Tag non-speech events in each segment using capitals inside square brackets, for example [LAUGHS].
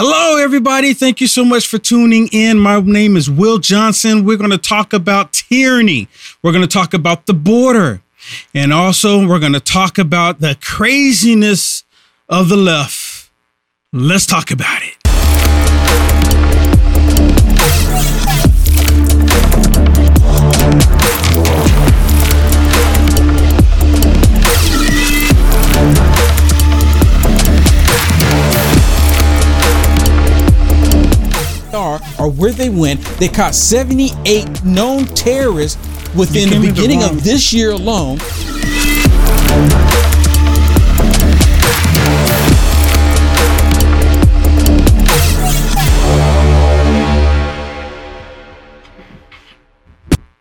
Hello, everybody. Thank you so much for tuning in. My name is Will Johnson. We're going to talk about tyranny. We're going to talk about the border. And also, we're going to talk about the craziness of the left. Let's talk about it. Or where they went. They caught 78 known terrorists within the beginning of this year alone.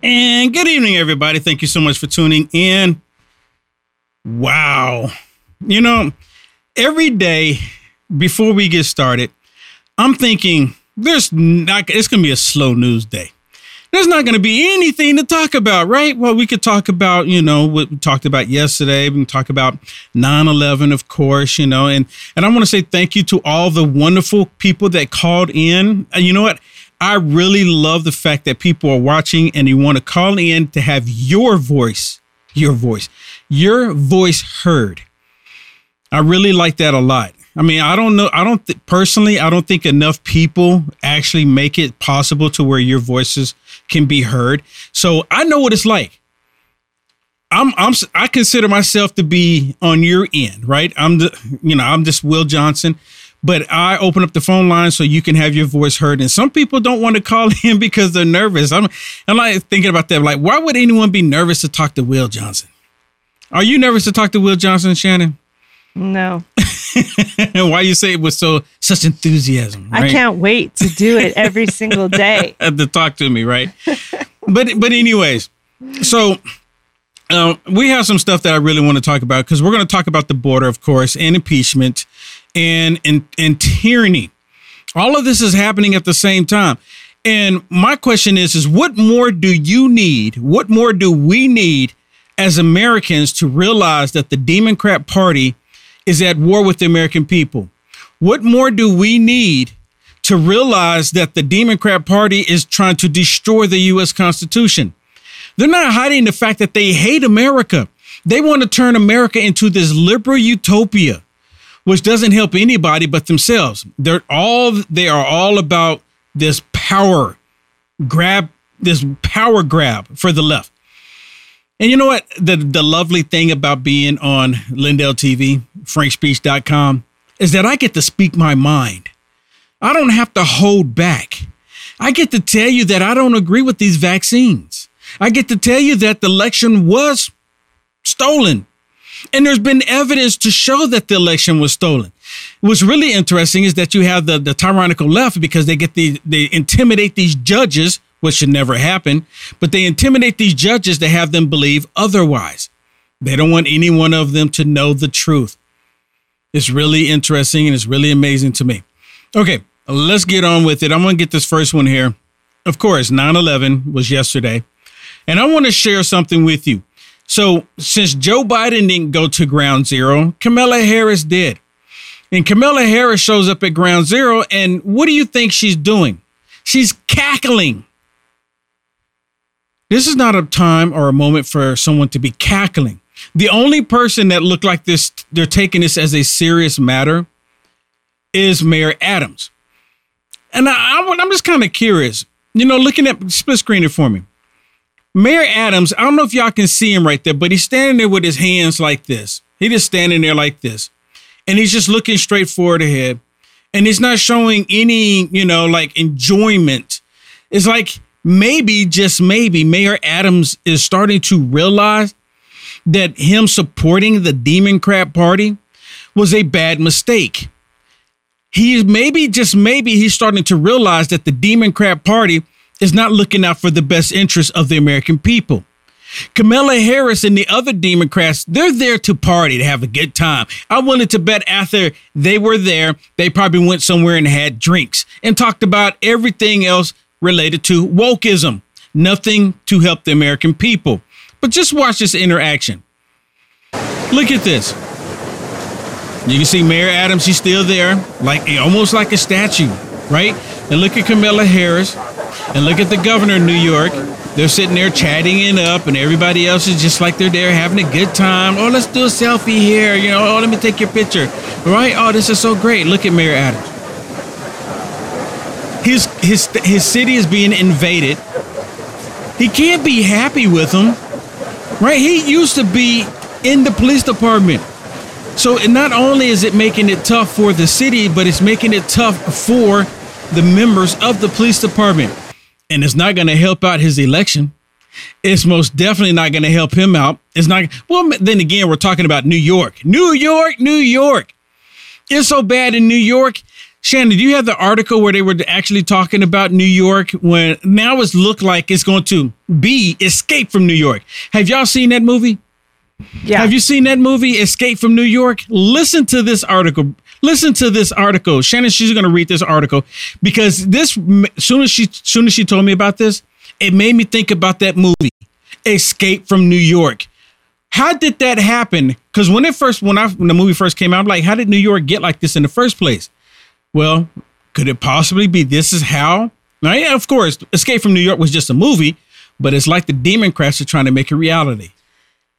And good evening, everybody. Thank you so much for tuning in. Wow. You know, every day before we get started, I'm thinking there's not, it's going to be a slow news day. There's not going to be anything to talk about, right? Well, we could talk about, you know, what we talked about yesterday. We can talk about 9-11, of course, you know, and, and I want to say thank you to all the wonderful people that called in. And you know what? I really love the fact that people are watching and you want to call in to have your voice, your voice, your voice heard. I really like that a lot. I mean, I don't know. I don't th- personally. I don't think enough people actually make it possible to where your voices can be heard. So I know what it's like. I'm I'm I consider myself to be on your end, right? I'm the you know I'm just Will Johnson, but I open up the phone line so you can have your voice heard. And some people don't want to call [LAUGHS] in because they're nervous. I'm I'm like thinking about that. Like, why would anyone be nervous to talk to Will Johnson? Are you nervous to talk to Will Johnson, Shannon? No. And [LAUGHS] why you say it with so such enthusiasm? Right? I can't wait to do it every [LAUGHS] single day. [LAUGHS] to talk to me, right? but but anyways, so uh, we have some stuff that I really want to talk about because we're going to talk about the border, of course, and impeachment, and and and tyranny. All of this is happening at the same time. And my question is, is what more do you need? What more do we need as Americans to realize that the Democrat Party is at war with the American people. What more do we need to realize that the Democrat Party is trying to destroy the U.S. Constitution? They're not hiding the fact that they hate America. They want to turn America into this liberal utopia, which doesn't help anybody but themselves. They're all they are all about this power grab, this power grab for the left. And you know what? The the lovely thing about being on Lindell TV, frankspeech.com, is that I get to speak my mind. I don't have to hold back. I get to tell you that I don't agree with these vaccines. I get to tell you that the election was stolen. And there's been evidence to show that the election was stolen. What's really interesting is that you have the, the tyrannical left because they get the they intimidate these judges what should never happen, but they intimidate these judges to have them believe otherwise. They don't want any one of them to know the truth. It's really interesting and it's really amazing to me. Okay, let's get on with it. I'm going to get this first one here. Of course, 9 11 was yesterday, and I want to share something with you. So, since Joe Biden didn't go to ground zero, Kamala Harris did. And Kamala Harris shows up at ground zero, and what do you think she's doing? She's cackling. This is not a time or a moment for someone to be cackling. The only person that looked like this, they're taking this as a serious matter, is Mayor Adams. And I, am just kind of curious, you know, looking at split screen it for me. Mayor Adams, I don't know if y'all can see him right there, but he's standing there with his hands like this. He just standing there like this. And he's just looking straight forward ahead. And he's not showing any, you know, like enjoyment. It's like maybe, just maybe, Mayor Adams is starting to realize that him supporting the Democrat Party was a bad mistake. He maybe, just maybe, he's starting to realize that the Democrat Party is not looking out for the best interests of the American people. Kamala Harris and the other Democrats, they're there to party, to have a good time. I wanted to bet after they were there, they probably went somewhere and had drinks and talked about everything else related to wokeism. Nothing to help the American people. But just watch this interaction. Look at this. You can see Mayor Adams, he's still there, like almost like a statue, right? And look at Kamala Harris, and look at the governor of New York. They're sitting there chatting it up, and everybody else is just like they're there having a good time. Oh, let's do a selfie here. You know, oh, let me take your picture. Right? Oh, this is so great. Look at Mayor Adams. His his his city is being invaded. He can't be happy with them, right? He used to be in the police department. So not only is it making it tough for the city, but it's making it tough for the members of the police department. And it's not going to help out his election. It's most definitely not going to help him out. It's not. Well, then again, we're talking about New York. New York, New York. It's so bad in New York. Shannon, do you have the article where they were actually talking about New York when now it's looked like it's going to be Escape from New York? Have y'all seen that movie? Yeah. Have you seen that movie, Escape from New York? Listen to this article. Listen to this article. Shannon, she's going to read this article because this, soon as she, soon as she told me about this, it made me think about that movie, Escape from New York. How did that happen? Because when it first, when I, when the movie first came out, I'm like, how did New York get like this in the first place? Well, could it possibly be this is how? Now, yeah, of course, Escape from New York was just a movie, but it's like the Democrats are trying to make a reality.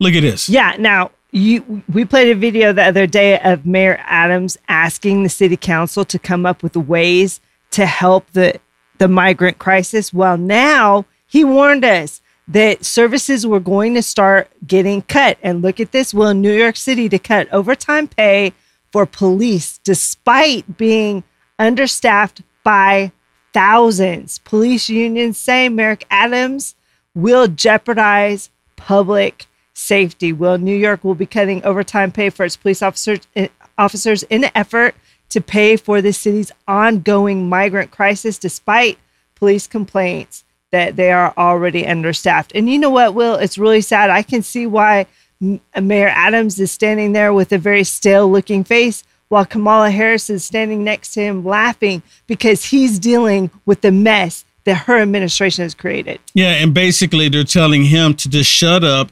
Look at this. Yeah. Now, you we played a video the other day of Mayor Adams asking the city council to come up with ways to help the the migrant crisis. Well, now he warned us that services were going to start getting cut. And look at this, will New York City to cut overtime pay for police despite being understaffed by thousands. Police unions say Mayor Adams will jeopardize public safety. Will New York will be cutting overtime pay for its police officers eh, officers in an effort to pay for the city's ongoing migrant crisis despite police complaints that they are already understaffed. And you know what, Will? It's really sad. I can see why Mayor Adams is standing there with a very stale looking face while Kamala Harris is standing next to him laughing because he's dealing with the mess that her administration has created. Yeah, and basically they're telling him to just shut up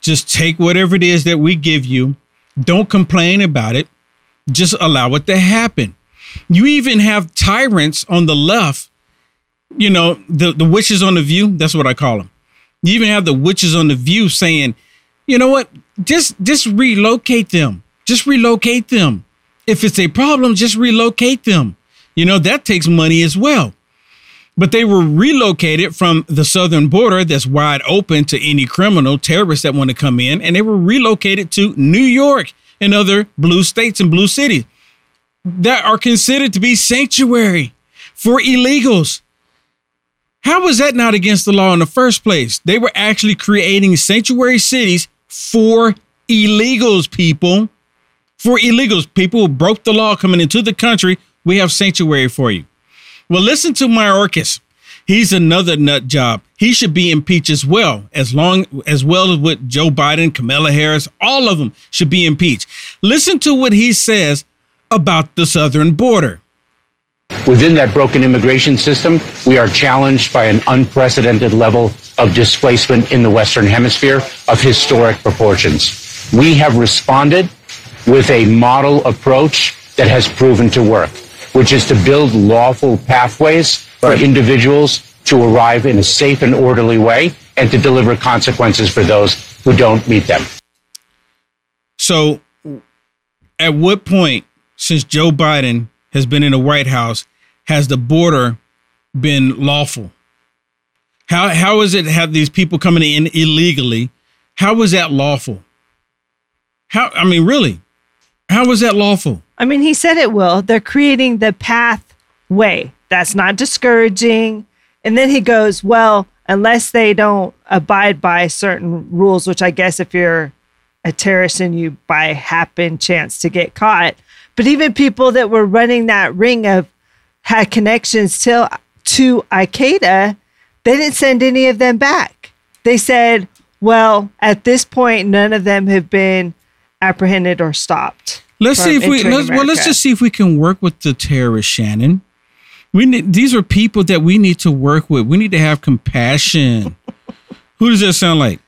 just take whatever it is that we give you. Don't complain about it. Just allow it to happen. You even have tyrants on the left, you know, the, the witches on the view. That's what I call them. You even have the witches on the view saying, you know what? Just just relocate them. Just relocate them. If it's a problem, just relocate them. You know, that takes money as well but they were relocated from the southern border that's wide open to any criminal terrorists that want to come in and they were relocated to new york and other blue states and blue cities that are considered to be sanctuary for illegals how was that not against the law in the first place they were actually creating sanctuary cities for illegals people for illegals people who broke the law coming into the country we have sanctuary for you well, listen to Mayorkas. He's another nut job. He should be impeached as well, as long as well as with Joe Biden, Kamala Harris, all of them should be impeached. Listen to what he says about the southern border. Within that broken immigration system, we are challenged by an unprecedented level of displacement in the Western Hemisphere of historic proportions. We have responded with a model approach that has proven to work which is to build lawful pathways for individuals to arrive in a safe and orderly way and to deliver consequences for those who don't meet them. So, at what point, since Joe Biden has been in the White House, has the border been lawful? How how is it have these people coming in illegally? How was that lawful? How I mean, really, how was that lawful? I mean, he said it will. They're creating the pathway. That's not discouraging. And then he goes, well, unless they don't abide by certain rules, which I guess if you're a terrorist and you by happen chance to get caught, but even people that were running that ring of had connections to to Al Qaeda, they didn't send any of them back. They said, well, at this point, none of them have been apprehended or stopped. Let's see if we let's, well. Let's just see if we can work with the terrorists, Shannon. We need these are people that we need to work with. We need to have compassion. Who does that sound like?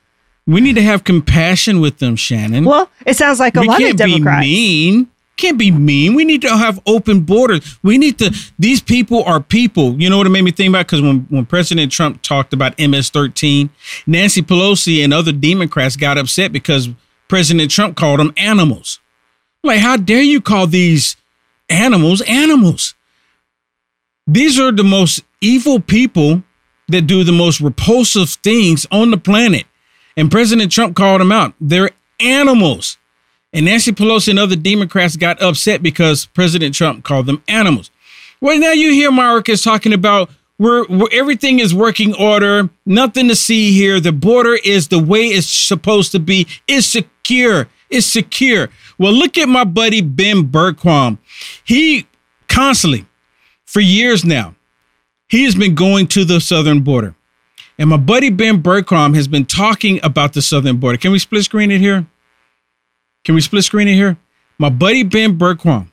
We need to have compassion with them, Shannon. Well, it sounds like a we lot can't of Democrats. be mean. Can't be mean. We need to have open borders. We need to. These people are people. You know what it made me think about? Because when when President Trump talked about MS-13, Nancy Pelosi and other Democrats got upset because President Trump called them animals. Like, how dare you call these animals animals? These are the most evil people that do the most repulsive things on the planet. And President Trump called them out. They're animals. And Nancy Pelosi and other Democrats got upset because President Trump called them animals. Well, now you hear Mayorkas talking about where everything is working order, nothing to see here. The border is the way it's supposed to be. It's secure. It's secure. Well, look at my buddy Ben Bergquam. He constantly, for years now, he has been going to the southern border. And my buddy Ben Bergquam has been talking about the southern border. Can we split screen it here? Can we split screen it here? My buddy Ben Bergquam,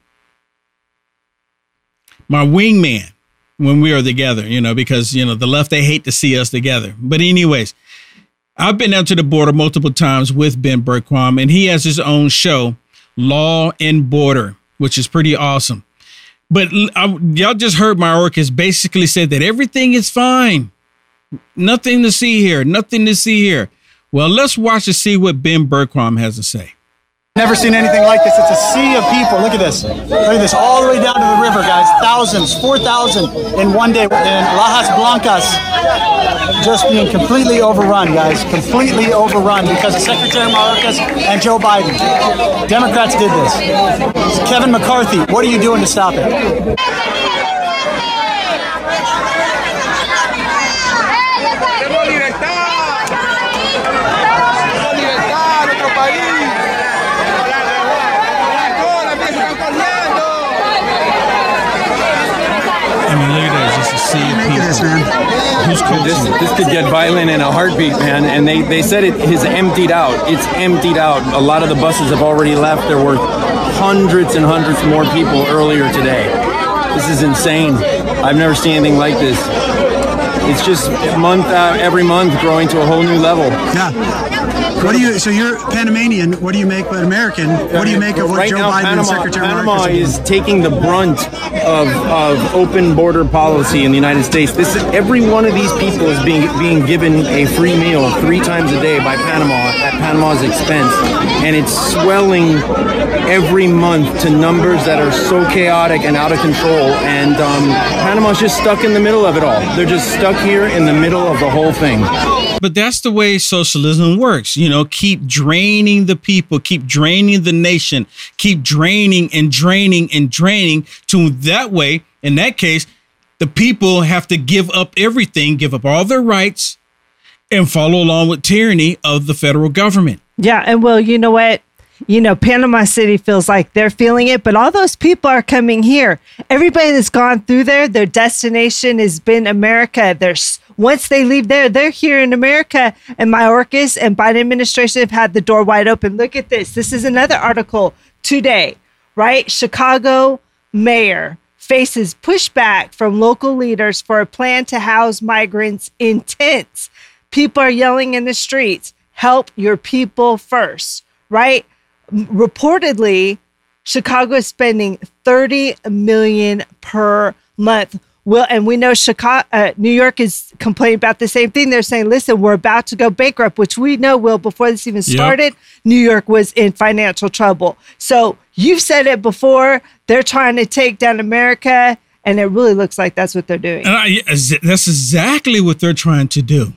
my wingman, when we are together, you know, because, you know, the left, they hate to see us together. But, anyways, I've been out to the border multiple times with Ben Bergquam, and he has his own show, Law and Border, which is pretty awesome. But I, y'all just heard Mayorkas basically said that everything is fine. Nothing to see here. Nothing to see here. Well, let's watch and see what Ben Bergquam has to say. Never seen anything like this. It's a sea of people. Look at this. Look at this. All the way down to the river, guys. Thousands, 4,000 in one day. In Lajas Blancas, just being completely overrun, guys. Completely overrun because of Secretary Mayorkas and Joe Biden. Democrats did this. Kevin McCarthy, what are you doing to stop it? This, this could get violent in a heartbeat, man. And they, they said it is emptied out. It's emptied out. A lot of the buses have already left. There were hundreds and hundreds more people earlier today. This is insane. I've never seen anything like this. It's just month uh, every month growing to a whole new level. Yeah. What do you? So you're Panamanian. What do you make? But American. What do you make of what right Joe now, Biden Panama, and Secretary Panama Mayorkas is taking the brunt of, of open border policy in the United States. This is, every one of these people is being being given a free meal three times a day by Panama at Panama's expense, and it's swelling every month to numbers that are so chaotic and out of control. And um, Panama's just stuck in the middle of it all. They're just stuck here in the middle of the whole thing. But that's the way socialism works. You know, keep draining the people, keep draining the nation, keep draining and draining and draining to that way, in that case, the people have to give up everything, give up all their rights, and follow along with tyranny of the federal government. Yeah. And well, you know what? You know, Panama City feels like they're feeling it, but all those people are coming here. Everybody that's gone through there, their destination has been America. There's once they leave there, they're here in America. And Mayorkas and Biden administration have had the door wide open. Look at this. This is another article today, right? Chicago mayor faces pushback from local leaders for a plan to house migrants in tents. People are yelling in the streets, help your people first, right? Reportedly, Chicago is spending 30 million per month well, and we know Chicago, uh, New York is complaining about the same thing. They're saying, "Listen, we're about to go bankrupt," which we know will before this even started. Yep. New York was in financial trouble. So you've said it before. They're trying to take down America, and it really looks like that's what they're doing. I, that's exactly what they're trying to do.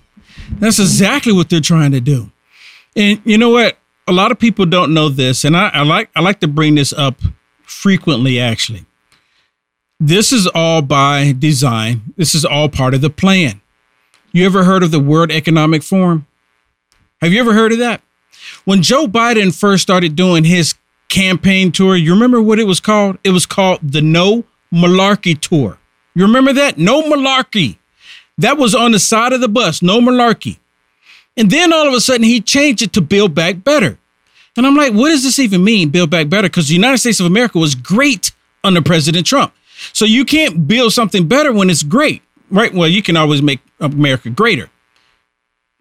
That's exactly what they're trying to do. And you know what? A lot of people don't know this, and I, I like I like to bring this up frequently, actually this is all by design. This is all part of the plan. You ever heard of the World Economic Forum? Have you ever heard of that? When Joe Biden first started doing his campaign tour, you remember what it was called? It was called the No Malarkey Tour. You remember that? No Malarkey. That was on the side of the bus, no malarkey. And then all of a sudden he changed it to Build Back Better. And I'm like, what does this even mean, Build Back Better? Because the United States of America was great under President Trump. So you can't build something better when it's great, right? Well, you can always make America greater.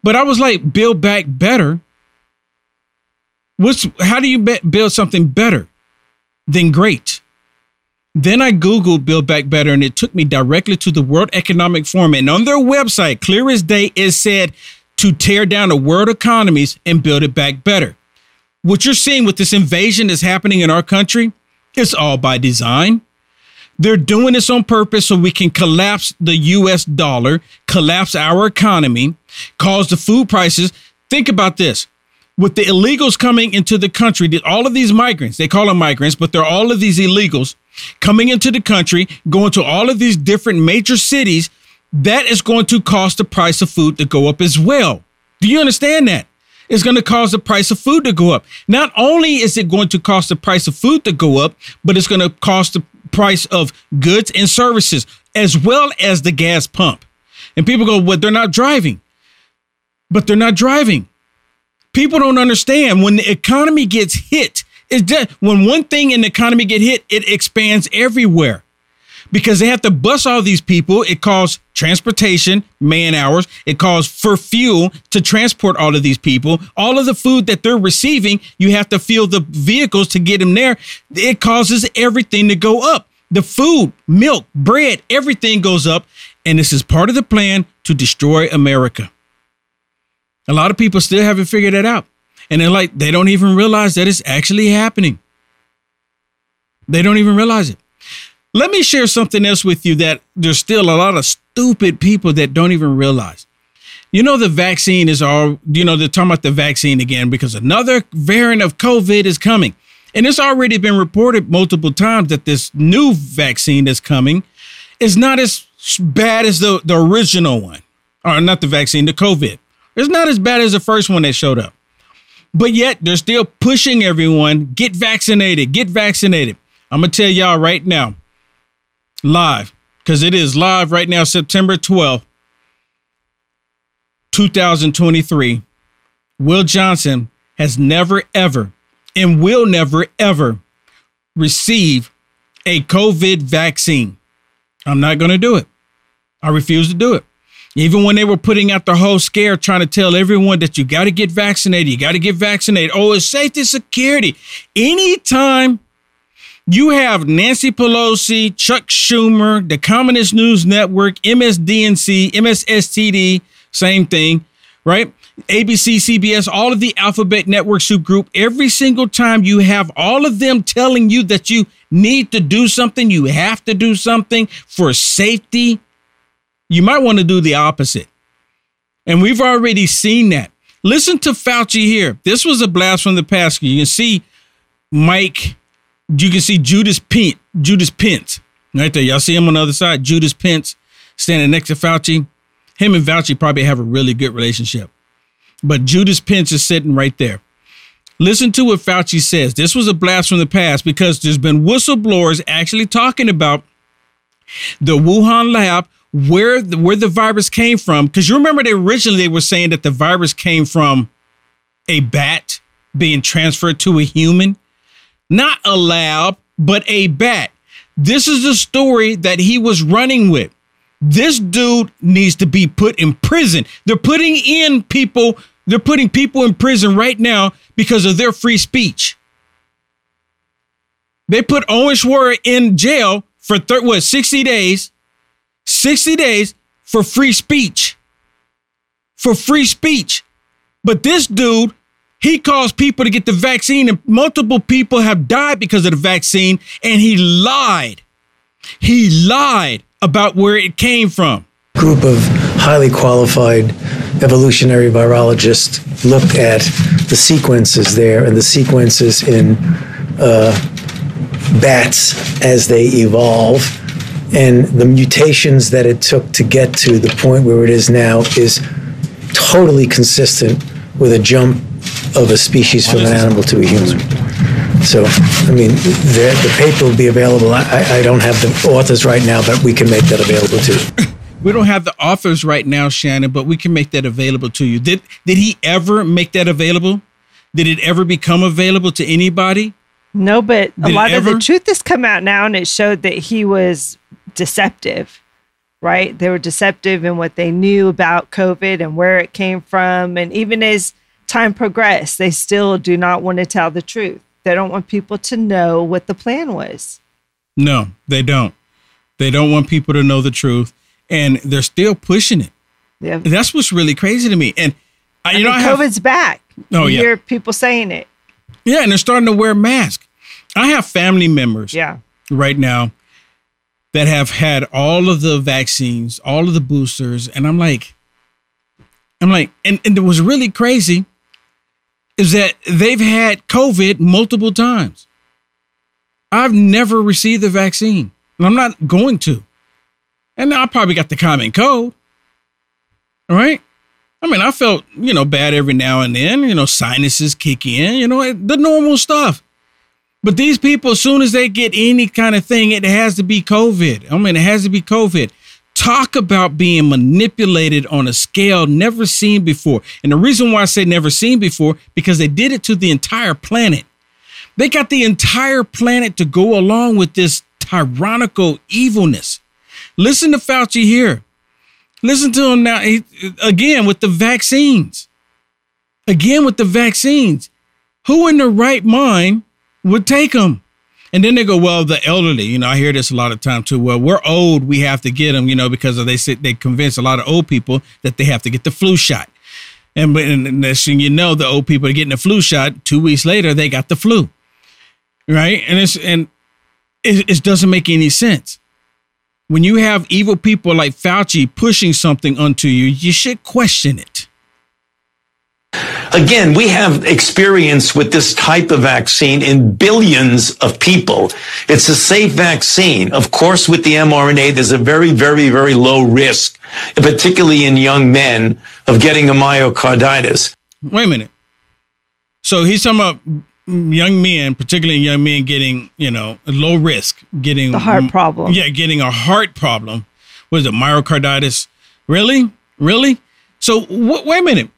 But I was like, build back better. What's how do you be- build something better? than great. Then I Googled Build Back Better and it took me directly to the World Economic Forum. And on their website, clear as day, it said to tear down the world economies and build it back better. What you're seeing with this invasion that's happening in our country, it's all by design. They're doing this on purpose so we can collapse the US dollar, collapse our economy, cause the food prices. Think about this. With the illegals coming into the country, all of these migrants, they call them migrants, but they're all of these illegals coming into the country, going to all of these different major cities, that is going to cause the price of food to go up as well. Do you understand that? It's going to cause the price of food to go up. Not only is it going to cost the price of food to go up, but it's going to cost the price of goods and services as well as the gas pump. And people go, well, they're not driving. But they're not driving. People don't understand when the economy gets hit, it's just when one thing in the economy get hit, it expands everywhere because they have to bus all these people. It costs transportation, man hours. It costs for fuel to transport all of these people. All of the food that they're receiving, you have to fuel the vehicles to get them there. It causes everything to go up. The food, milk, bread, everything goes up. And this is part of the plan to destroy America. A lot of people still haven't figured that out. And they're like, they don't even realize that it's actually happening. They don't even realize it. Let me share something else with you that there's still a lot of stupid people that don't even realize. You know, the vaccine is all, you know, they're talking about the vaccine again because another variant of COVID is coming. And it's already been reported multiple times that this new vaccine that's coming is not as bad as the, the original one, or not the vaccine, the COVID. It's not as bad as the first one that showed up. But yet they're still pushing everyone get vaccinated, get vaccinated. I'm going to tell y'all right now, live, because it is live right now, September 12th, 2023. Will Johnson has never, ever, and will never, ever receive a COVID vaccine. I'm not going to do it. I refuse to do it. Even when they were putting out the whole scare, trying to tell everyone that you got to get vaccinated, you got to get vaccinated. Oh, it's safety, security. Anytime you have Nancy Pelosi, Chuck Schumer, the Communist News Network, MSDNC, MSSTD, same thing, right? ABC, CBS, all of the Alphabet Network Soup Group, every single time you have all of them telling you that you need to do something, you have to do something for safety you might want to do the opposite. And we've already seen that. Listen to Fauci here. This was a blast from the past. You can see Mike, you can see Judas Pence, Judas Pence right there. Y'all see him on the other side? Judas Pence standing next to Fauci. Him and Fauci probably have a really good relationship. But Judas Pence is sitting right there. Listen to what Fauci says. This was a blast from the past because there's been whistleblowers actually talking about the Wuhan lab where the, where the virus came from because you remember they originally they were saying that the virus came from a bat being transferred to a human not a lab but a bat. This is the story that he was running with. This dude needs to be put in prison. They're putting in people they're putting people in prison right now because of their free speech. They put Owen Schroyer in jail for thir- what 60 days? 60 days for free speech. For free speech. But this dude, he caused people to get the vaccine, and multiple people have died because of the vaccine, and he lied. He lied about where it came from. Group of highly qualified evolutionary virologists looked at the sequences there and the sequences in uh, bats as they evolve and the mutations that it took to get to the point where it is now is totally consistent with a jump of a species from an animal to a human. So, I mean, the, the paper will be available. I, I don't have the authors right now, but we can make that available too. We don't have the authors right now, Shannon, but we can make that available to you. Did did he ever make that available? Did it ever become available to anybody? No, but a Did it lot of the truth has come out now, and it showed that he was deceptive, right? They were deceptive in what they knew about COVID and where it came from. And even as time progressed, they still do not want to tell the truth. They don't want people to know what the plan was. No, they don't. They don't want people to know the truth, and they're still pushing it. Yeah. That's what's really crazy to me. And I, you I know, mean, I have, COVID's back. Oh, you yeah. hear people saying it. yeah, and they're starting to wear masks. I have family members Yeah. right now that have had all of the vaccines, all of the boosters, and I'm like, I'm like, and, and it was really crazy is that they've had COVID multiple times. I've never received the vaccine, and I'm not going to. And I probably got the common cold. Right. I mean, I felt, you know, bad every now and then, you know, sinuses kick in, you know, the normal stuff. But these people, as soon as they get any kind of thing, it has to be COVID. I mean, it has to be COVID. Talk about being manipulated on a scale never seen before. And the reason why I say never seen before, because they did it to the entire planet. They got the entire planet to go along with this tyrannical evilness. Listen to Fauci here. Listen to him now again with the vaccines. Again with the vaccines. Who in their right mind would take them? And then they go, well, the elderly. You know, I hear this a lot of time too. Well, we're old, we have to get them. You know, because they say they convince a lot of old people that they have to get the flu shot. And but and next thing you know, the old people are getting the flu shot. Two weeks later, they got the flu, right? And it's and it, it doesn't make any sense. When you have evil people like Fauci pushing something onto you, you should question it. Again, we have experience with this type of vaccine in billions of people. It's a safe vaccine. Of course, with the mRNA, there's a very, very, very low risk, particularly in young men, of getting a myocarditis. Wait a minute. So he's talking about young men, particularly young men getting, you know, low risk, getting The heart problem. Yeah, getting a heart problem. What is it, myocarditis? Really? Really? So w- wait a minute.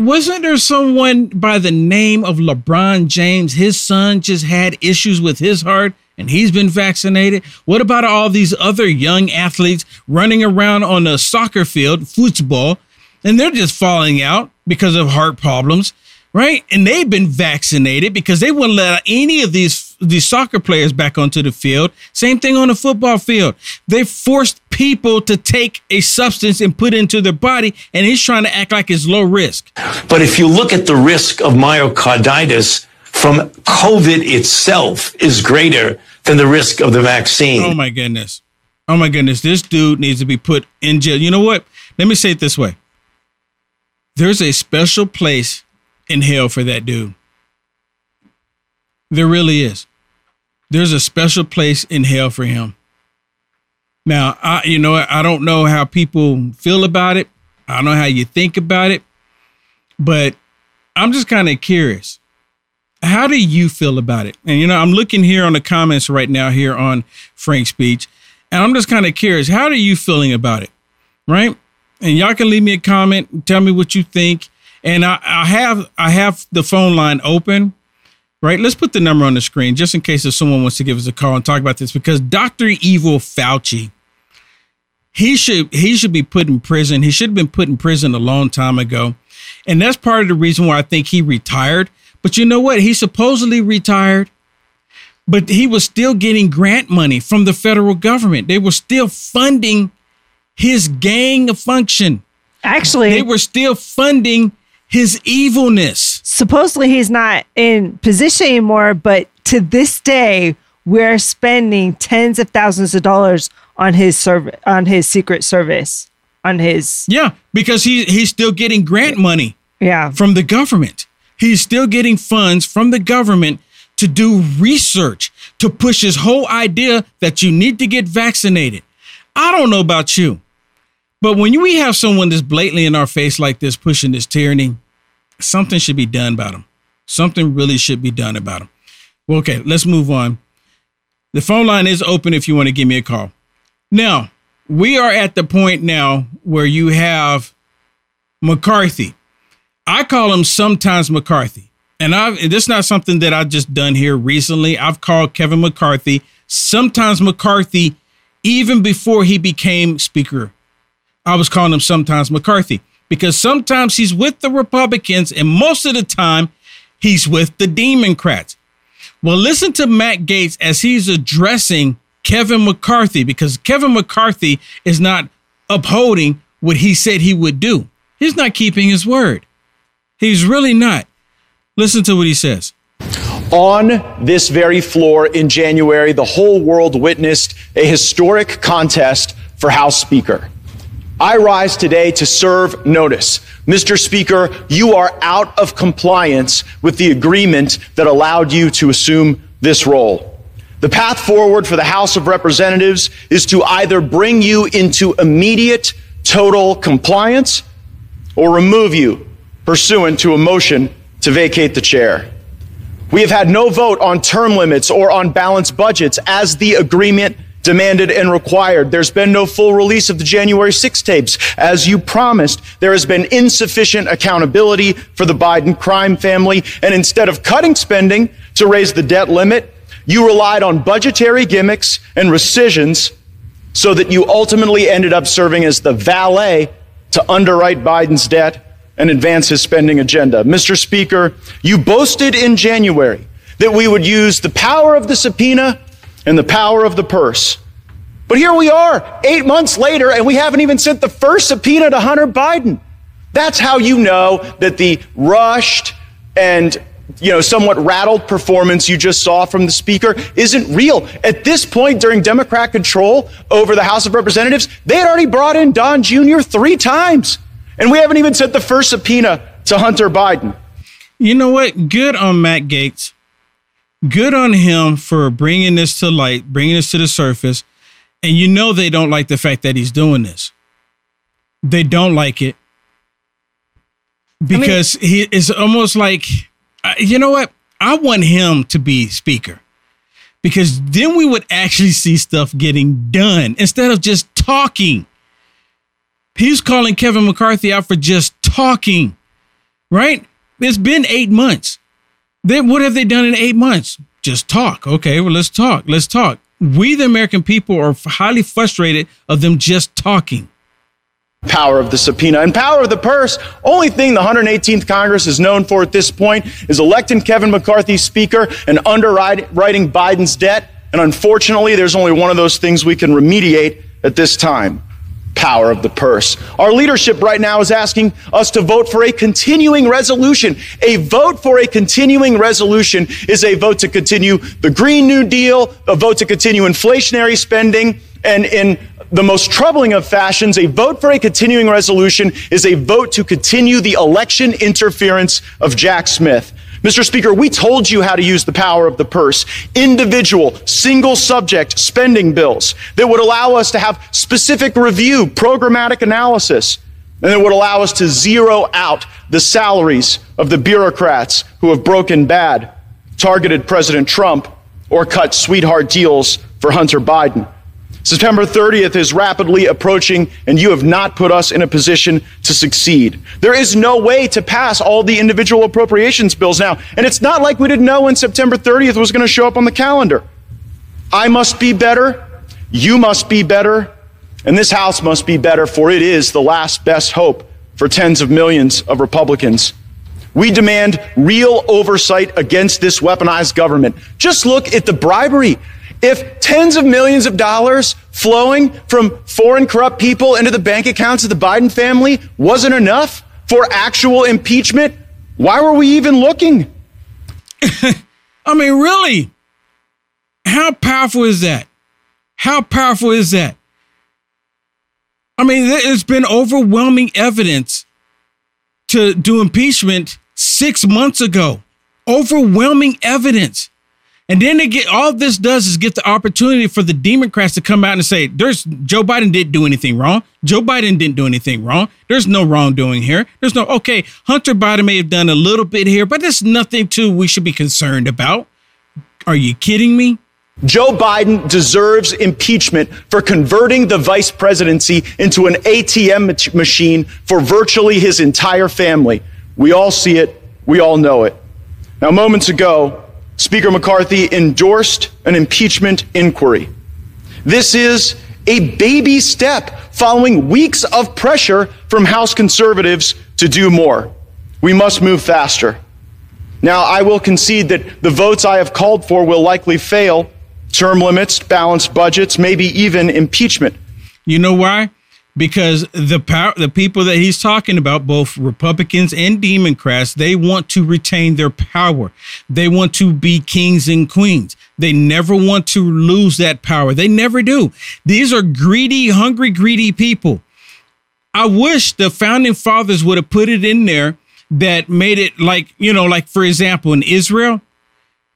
Wasn't there someone by the name of LeBron James? His son just had issues with his heart and he's been vaccinated. What about all these other young athletes running around on a soccer field, football, and they're just falling out because of heart problems, right? And they've been vaccinated because they wouldn't let any of these these soccer players back onto the field. Same thing on the football field. They forced people to take a substance and put it into their body, and he's trying to act like it's low risk. But if you look at the risk of myocarditis from COVID itself is greater than the risk of the vaccine. Oh my goodness. Oh my goodness. This dude needs to be put in jail. You know what? Let me say it this way. There's a special place in hell for that dude. There really is. There's a special place in hell for him. Now, I you know, I don't know how people feel about it. I don't know how you think about it, but I'm just kind of curious. How do you feel about it? And you know, I'm looking here on the comments right now here on Frank's Speech, and I'm just kind of curious. How are you feeling about it? Right? And y'all can leave me a comment, tell me what you think. And I, I have I have the phone line open. Right? Let's put the number on the screen just in case if someone wants to give us a call and talk about this because Dr. Evil Fauci, he should he should be put in prison. He should have been put in prison a long time ago. And that's part of the reason why I think he retired. But you know what? He supposedly retired, but he was still getting grant money from the federal government. They were still funding his gain of function. Actually, They were still funding his evilness. supposedly he's not in position anymore, but to this day, we're spending tens of thousands of dollars on his serv- on his secret service, on his Yeah, because he he's still getting grant money yeah. from the government. He's still getting funds from the government to do research, to push his whole idea that you need to get vaccinated. I don't know about you, but when we have someone that's blatantly in our face like this pushing this tyranny, something should be done about him. Something really should be done about him. Well, okay, let's move on. The phone line is open if you want to give me a call. Now, we are at the point now where you have McCarthy. I call him sometimes McCarthy. And I've this is not something that I've just done here recently. I've called Kevin McCarthy sometimes McCarthy even before he became speaker. I was calling him sometimes McCarthy because sometimes he's with the Republicans and most of the time he's with the Democrats. Well, listen to Matt Gaetz as he's addressing Kevin McCarthy because Kevin McCarthy is not upholding what he said he would do. He's not keeping his word. He's really not. Listen to what he says. On this very floor in January, the whole world witnessed a historic contest for House Speaker. I rise today to serve notice. Mr. Speaker, you are out of compliance with the agreement that allowed you to assume this role. The path forward for the House of Representatives is to either bring you into immediate total compliance or remove you pursuant to a motion to vacate the chair. We have had no vote on term limits or on balanced budgets as the agreement demanded and required. There's been no full release of the January 6 tapes. As you promised, there has been insufficient accountability for the Biden crime family. And instead of cutting spending to raise the debt limit, you relied on budgetary gimmicks and rescissions so that you ultimately ended up serving as the valet to underwrite Biden's debt and advance his spending agenda. Mr. Speaker, you boasted in January that we would use the power of the subpoena and the power of the purse. But here we are, eight months later, and we haven't even sent the first subpoena to Hunter Biden. That's how you know that the rushed and you know, somewhat rattled performance you just saw from the speaker isn't real. At this point, during Democrat control over the House of Representatives, they had already brought in Don Jr. three times. And we haven't even sent the first subpoena to Hunter Biden. You know what? Good on Matt Gaetz. Good on him for bringing this to light, bringing this to the surface. And you know they don't like the fact that he's doing this. They don't like it because I mean, he is almost like, uh, you know what? I want him to be speaker because then we would actually see stuff getting done instead of just talking. He's calling Kevin McCarthy out for just talking, right? It's been eight months. Then what have they done in eight months? Just talk. Okay, well, let's talk. Let's talk. We, the American people, are highly frustrated of them just talking. Power of the subpoena and power of the purse. Only thing the 118th Congress is known for at this point is electing Kevin McCarthy Speaker and underwriting Biden's debt. And unfortunately, there's only one of those things we can remediate at this time power of the purse. Our leadership right now is asking us to vote for a continuing resolution. A vote for a continuing resolution is a vote to continue the Green New Deal, a vote to continue inflationary spending, and in the most troubling of fashions, a vote for a continuing resolution is a vote to continue the election interference of Jack Smith. Mr. Speaker, we told you how to use the power of the purse. Individual, single subject spending bills that would allow us to have specific review, programmatic analysis, and that would allow us to zero out the salaries of the bureaucrats who have broken bad, targeted President Trump, or cut sweetheart deals for Hunter Biden. September 30th is rapidly approaching, and you have not put us in a position to succeed. There is no way to pass all the individual appropriations bills now. And it's not like we didn't know when September 30th was going to show up on the calendar. I must be better. You must be better. And this House must be better, for it is the last best hope for tens of millions of Republicans. We demand real oversight against this weaponized government. Just look at the bribery if tens of millions of dollars flowing from foreign corrupt people into the bank accounts of the Biden family wasn't enough for actual impeachment, why were we even looking? [LAUGHS] I mean, really? How powerful is that? How powerful is that? I mean, there's been overwhelming evidence to do impeachment six months ago. Overwhelming evidence. And then they get all this does is get the opportunity for the Democrats to come out and say, "There's Joe Biden didn't do anything wrong. Joe Biden didn't do anything wrong. There's no wrongdoing here. There's no okay. Hunter Biden may have done a little bit here, but there's nothing to we should be concerned about. Are you kidding me?" Joe Biden deserves impeachment for converting the vice presidency into an ATM machine for virtually his entire family. We all see it. We all know it. Now, moments ago, Speaker McCarthy endorsed an impeachment inquiry. This is a baby step following weeks of pressure from House conservatives to do more. We must move faster. Now, I will concede that the votes I have called for will likely fail term limits, balanced budgets, maybe even impeachment. You know why? Because the power, the people that he's talking about, both Republicans and Democrats, they want to retain their power. They want to be kings and queens. They never want to lose that power. They never do. These are greedy, hungry, greedy people. I wish the founding fathers would have put it in there that made it like, you know, like for example, in Israel,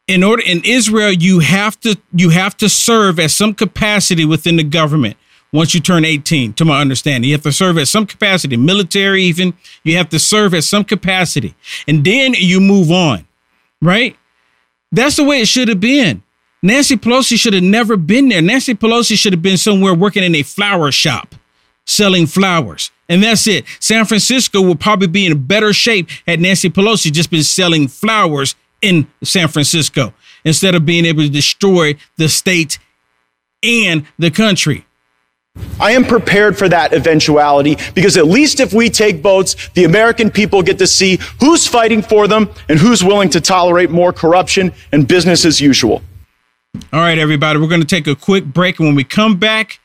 in order in Israel, you have to you have to serve at some capacity within the government once you turn 18, to my understanding. You have to serve at some capacity, military even. You have to serve at some capacity. And then you move on. Right? That's the way it should have been. Nancy Pelosi should have never been there. Nancy Pelosi should have been somewhere working in a flower shop selling flowers. And that's it. San Francisco would probably be in better shape had Nancy Pelosi just been selling flowers in San Francisco instead of being able to destroy the state and the country. I am prepared for that eventuality because at least if we take votes, the American people get to see who's fighting for them and who's willing to tolerate more corruption and business as usual. All right, everybody, we're going to take a quick break. And when we come back,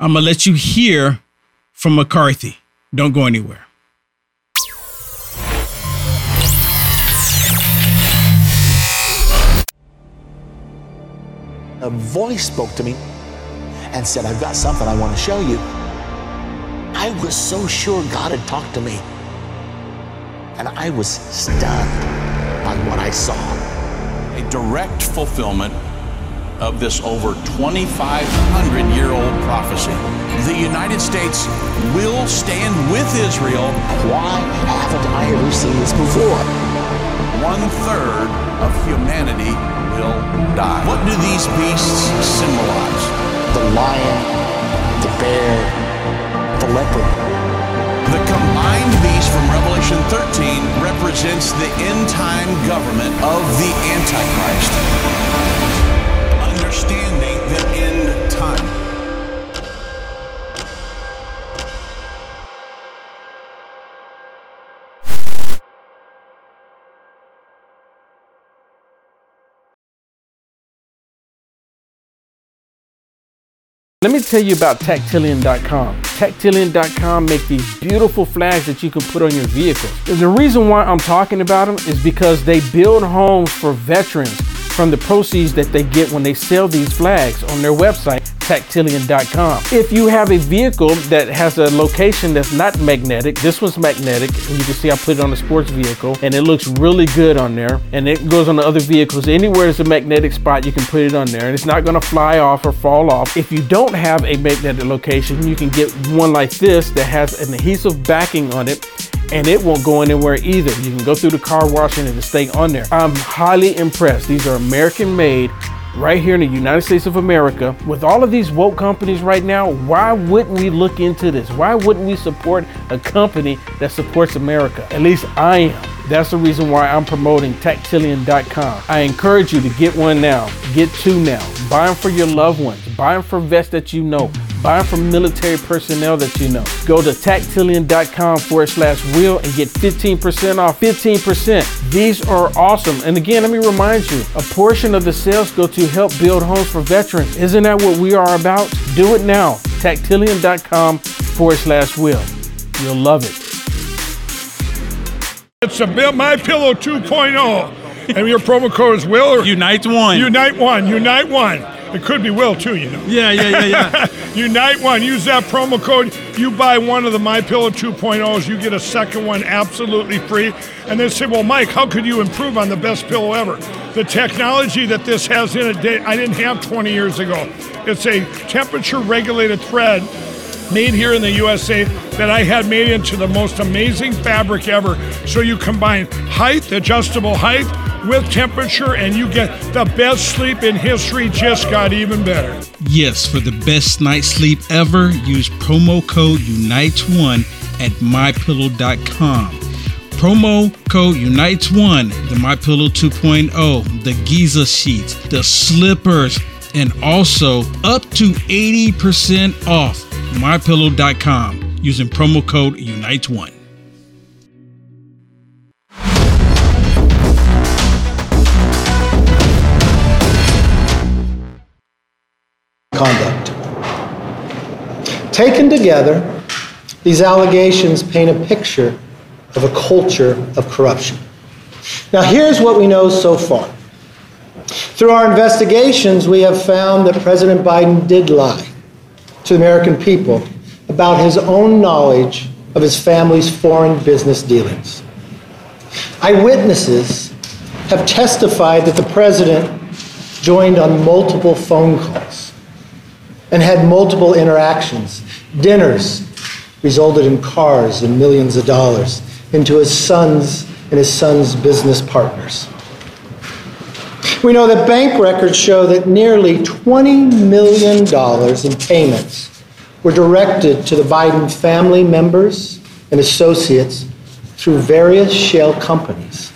I'm going to let you hear from McCarthy. Don't go anywhere. A voice spoke to me and said, I've got something I want to show you. I was so sure God had talked to me. And I was stunned by what I saw. A direct fulfillment of this over 2,500 year old prophecy. The United States will stand with Israel. Why haven't I ever seen this before? One third of humanity will die. What do these beasts symbolize? The lion, the bear, the leopard. The combined beast from Revelation 13 represents the end time government of the Antichrist. Understanding the end time. Let me tell you about Tactilian.com. Tactilian.com make these beautiful flags that you can put on your vehicles. And the reason why I'm talking about them is because they build homes for veterans from the proceeds that they get when they sell these flags on their website, tactilian.com. If you have a vehicle that has a location that's not magnetic, this one's magnetic, and you can see I put it on a sports vehicle, and it looks really good on there, and it goes on the other vehicles. Anywhere there's a magnetic spot, you can put it on there, and it's not gonna fly off or fall off. If you don't have a magnetic location, you can get one like this that has an adhesive backing on it and it won't go anywhere either. You can go through the car wash and it'll stay on there. I'm highly impressed. These are American made right here in the United States of America. With all of these woke companies right now, why wouldn't we look into this? Why wouldn't we support a company that supports America? At least I am. That's the reason why I'm promoting Tactilian.com. I encourage you to get one now. Get two now. Buy them for your loved ones. Buy them for vets that you know. Buy them for military personnel that you know. Go to tactilian.com forward slash real and get 15% off. 15%. These are awesome. And again, let me remind you a portion of the sales go to help build homes for veterans. Isn't that what we are about? Do it now. Tactilian.com forward slash will. You'll love it. It's a Bill My Pillow 2.0, and your promo code is Will or Unite One. Unite One. Unite One. It could be Will too, you know. Yeah, yeah, yeah, yeah. [LAUGHS] Unite One. Use that promo code. You buy one of the My Pillow 2.0s, you get a second one absolutely free. And they say, well, Mike, how could you improve on the best pillow ever? The technology that this has in it, I didn't have 20 years ago. It's a temperature regulated thread made here in the USA that I had made into the most amazing fabric ever. So you combine height, adjustable height, with temperature, and you get the best sleep in history. Just got even better. Yes, for the best night's sleep ever, use promo code UNITES1 at mypillow.com. Promo code UNITES1, the MyPillow 2.0, the Giza sheets, the slippers, and also up to 80% off mypillow.com using promo code UNITE1. Conduct. Taken together, these allegations paint a picture of a culture of corruption. Now, here's what we know so far. Through our investigations, we have found that President Biden did lie to the American people about his own knowledge of his family's foreign business dealings. Eyewitnesses have testified that the president joined on multiple phone calls and had multiple interactions. Dinners resulted in cars and millions of dollars into his son's and his son's business partners. We know that bank records show that nearly $20 million in payments were directed to the Biden family members and associates through various shell companies.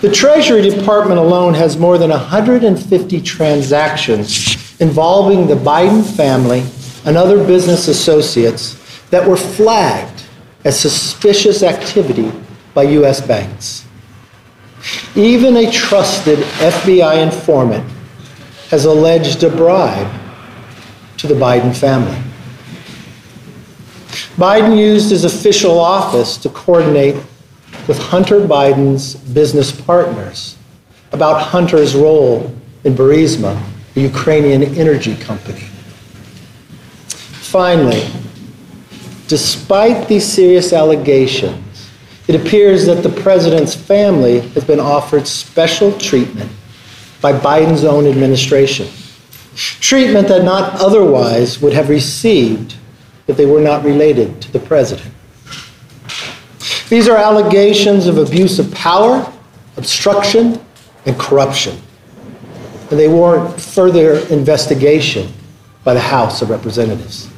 The Treasury Department alone has more than 150 transactions involving the Biden family and other business associates that were flagged as suspicious activity by U.S. banks. Even a trusted FBI informant has alleged a bribe to the Biden family. Biden used his official office to coordinate with Hunter Biden's business partners about Hunter's role in Burisma, the Ukrainian energy company. Finally, despite these serious allegations, it appears that the president's family has been offered special treatment by Biden's own administration. Treatment that not otherwise would have received if they were not related to the president. These are allegations of abuse of power, obstruction, and corruption. And they warrant further investigation by the House of Representatives.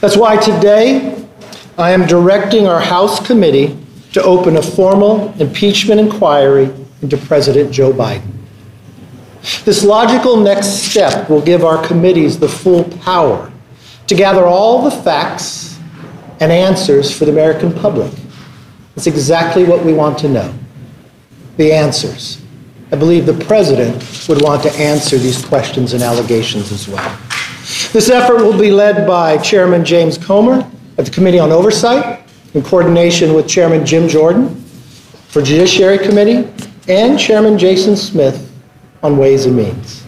That's why today I am directing our House committee to open a formal impeachment inquiry into President Joe Biden. This logical next step will give our committees the full power to gather all the facts and answers for the American public. It's exactly what we want to know the answers. I believe the president would want to answer these questions and allegations as well. This effort will be led by Chairman James Comer at the Committee on Oversight in coordination with Chairman Jim Jordan for Judiciary Committee and Chairman Jason Smith on Ways and Means.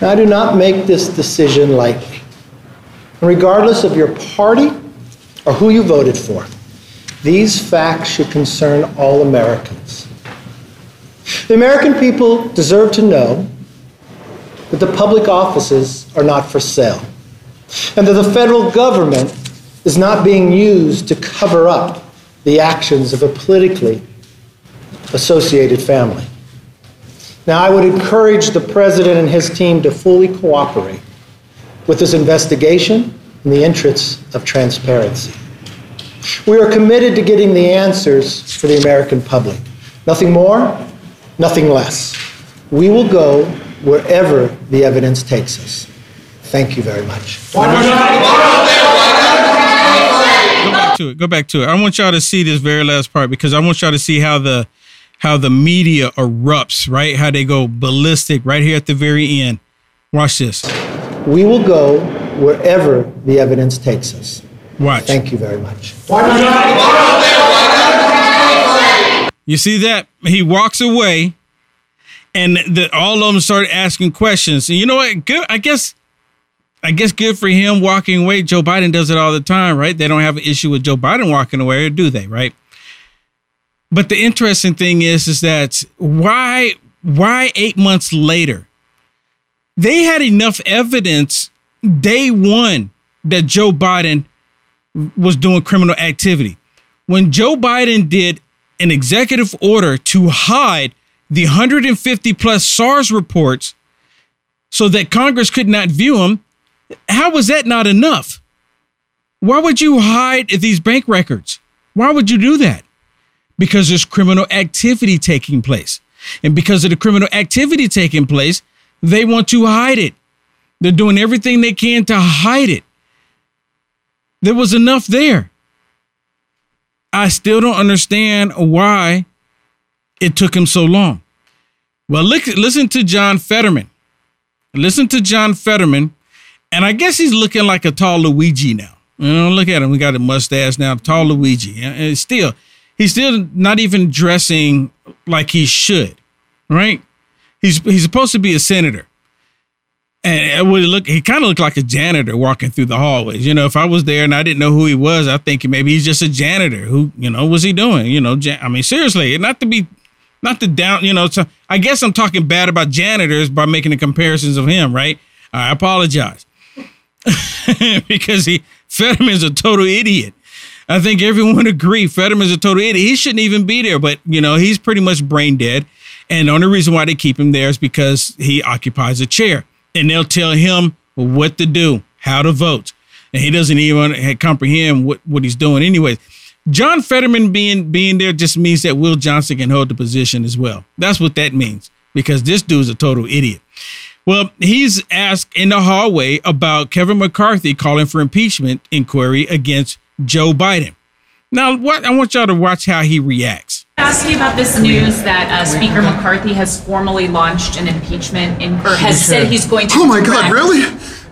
Now, I do not make this decision lightly. Regardless of your party or who you voted for, these facts should concern all Americans. The American people deserve to know that the public offices are not for sale, and that the federal government is not being used to cover up the actions of a politically associated family. Now, I would encourage the president and his team to fully cooperate with this investigation in the interests of transparency. We are committed to getting the answers for the American public. Nothing more, nothing less. We will go wherever the evidence takes us. Thank you very much. Go back to it. Go back to it. I want y'all to see this very last part because I want y'all to see how the how the media erupts, right? How they go ballistic right here at the very end. Watch this. We will go wherever the evidence takes us. Watch. Thank you very much. You see that? He walks away and the, all of them started asking questions. And you know what? Good. I guess I guess good for him walking away. Joe Biden does it all the time, right? They don't have an issue with Joe Biden walking away, do they? Right? But the interesting thing is, is that why why eight months later, they had enough evidence day one that Joe Biden was doing criminal activity. When Joe Biden did an executive order to hide the 150 plus SARS reports so that Congress could not view them, how was that not enough? Why would you hide these bank records? Why would you do that? Because there's criminal activity taking place. And because of the criminal activity taking place, they want to hide it. They're doing everything they can to hide it. There was enough there. I still don't understand why it took him so long. Well, look, listen to John Fetterman Listen to John Fetterman, and I guess he's looking like a tall Luigi now. You know, look at him. We got a mustache now, tall Luigi. And still, he's still not even dressing like he should, right? He's he's supposed to be a senator. And it would look he kind of looked like a janitor walking through the hallways. You know, if I was there and I didn't know who he was, I think maybe he's just a janitor. Who, you know, was he doing? You know, ja- I mean, seriously, not to be not to down, you know, so I guess I'm talking bad about janitors by making the comparisons of him, right? I apologize. [LAUGHS] because he Fetterman's a total idiot. I think everyone [LAUGHS] agree Fetterman's a total idiot. He shouldn't even be there, but you know, he's pretty much brain dead. And the only reason why they keep him there is because he occupies a chair. And they'll tell him what to do, how to vote. And he doesn't even comprehend what, what he's doing anyways. John Fetterman being being there just means that Will Johnson can hold the position as well. That's what that means because this dude's a total idiot. Well, he's asked in the hallway about Kevin McCarthy calling for impeachment inquiry against Joe Biden. Now, what I want y'all to watch how he reacts. Ask you about this news that uh, Speaker McCarthy has formally launched an impeachment inquiry. has said he's going to. Oh my God! direct- Really?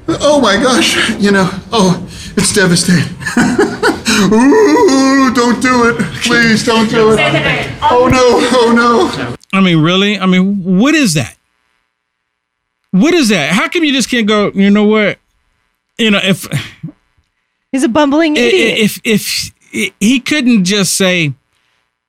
Oh my gosh! You know, oh, it's devastating. [LAUGHS] Ooh, don't do it! Please, don't do it! Oh no! Oh no! I mean, really? I mean, what is that? What is that? How come you just can't go, you know what? You know, if He's a bumbling idiot. if if, if he couldn't just say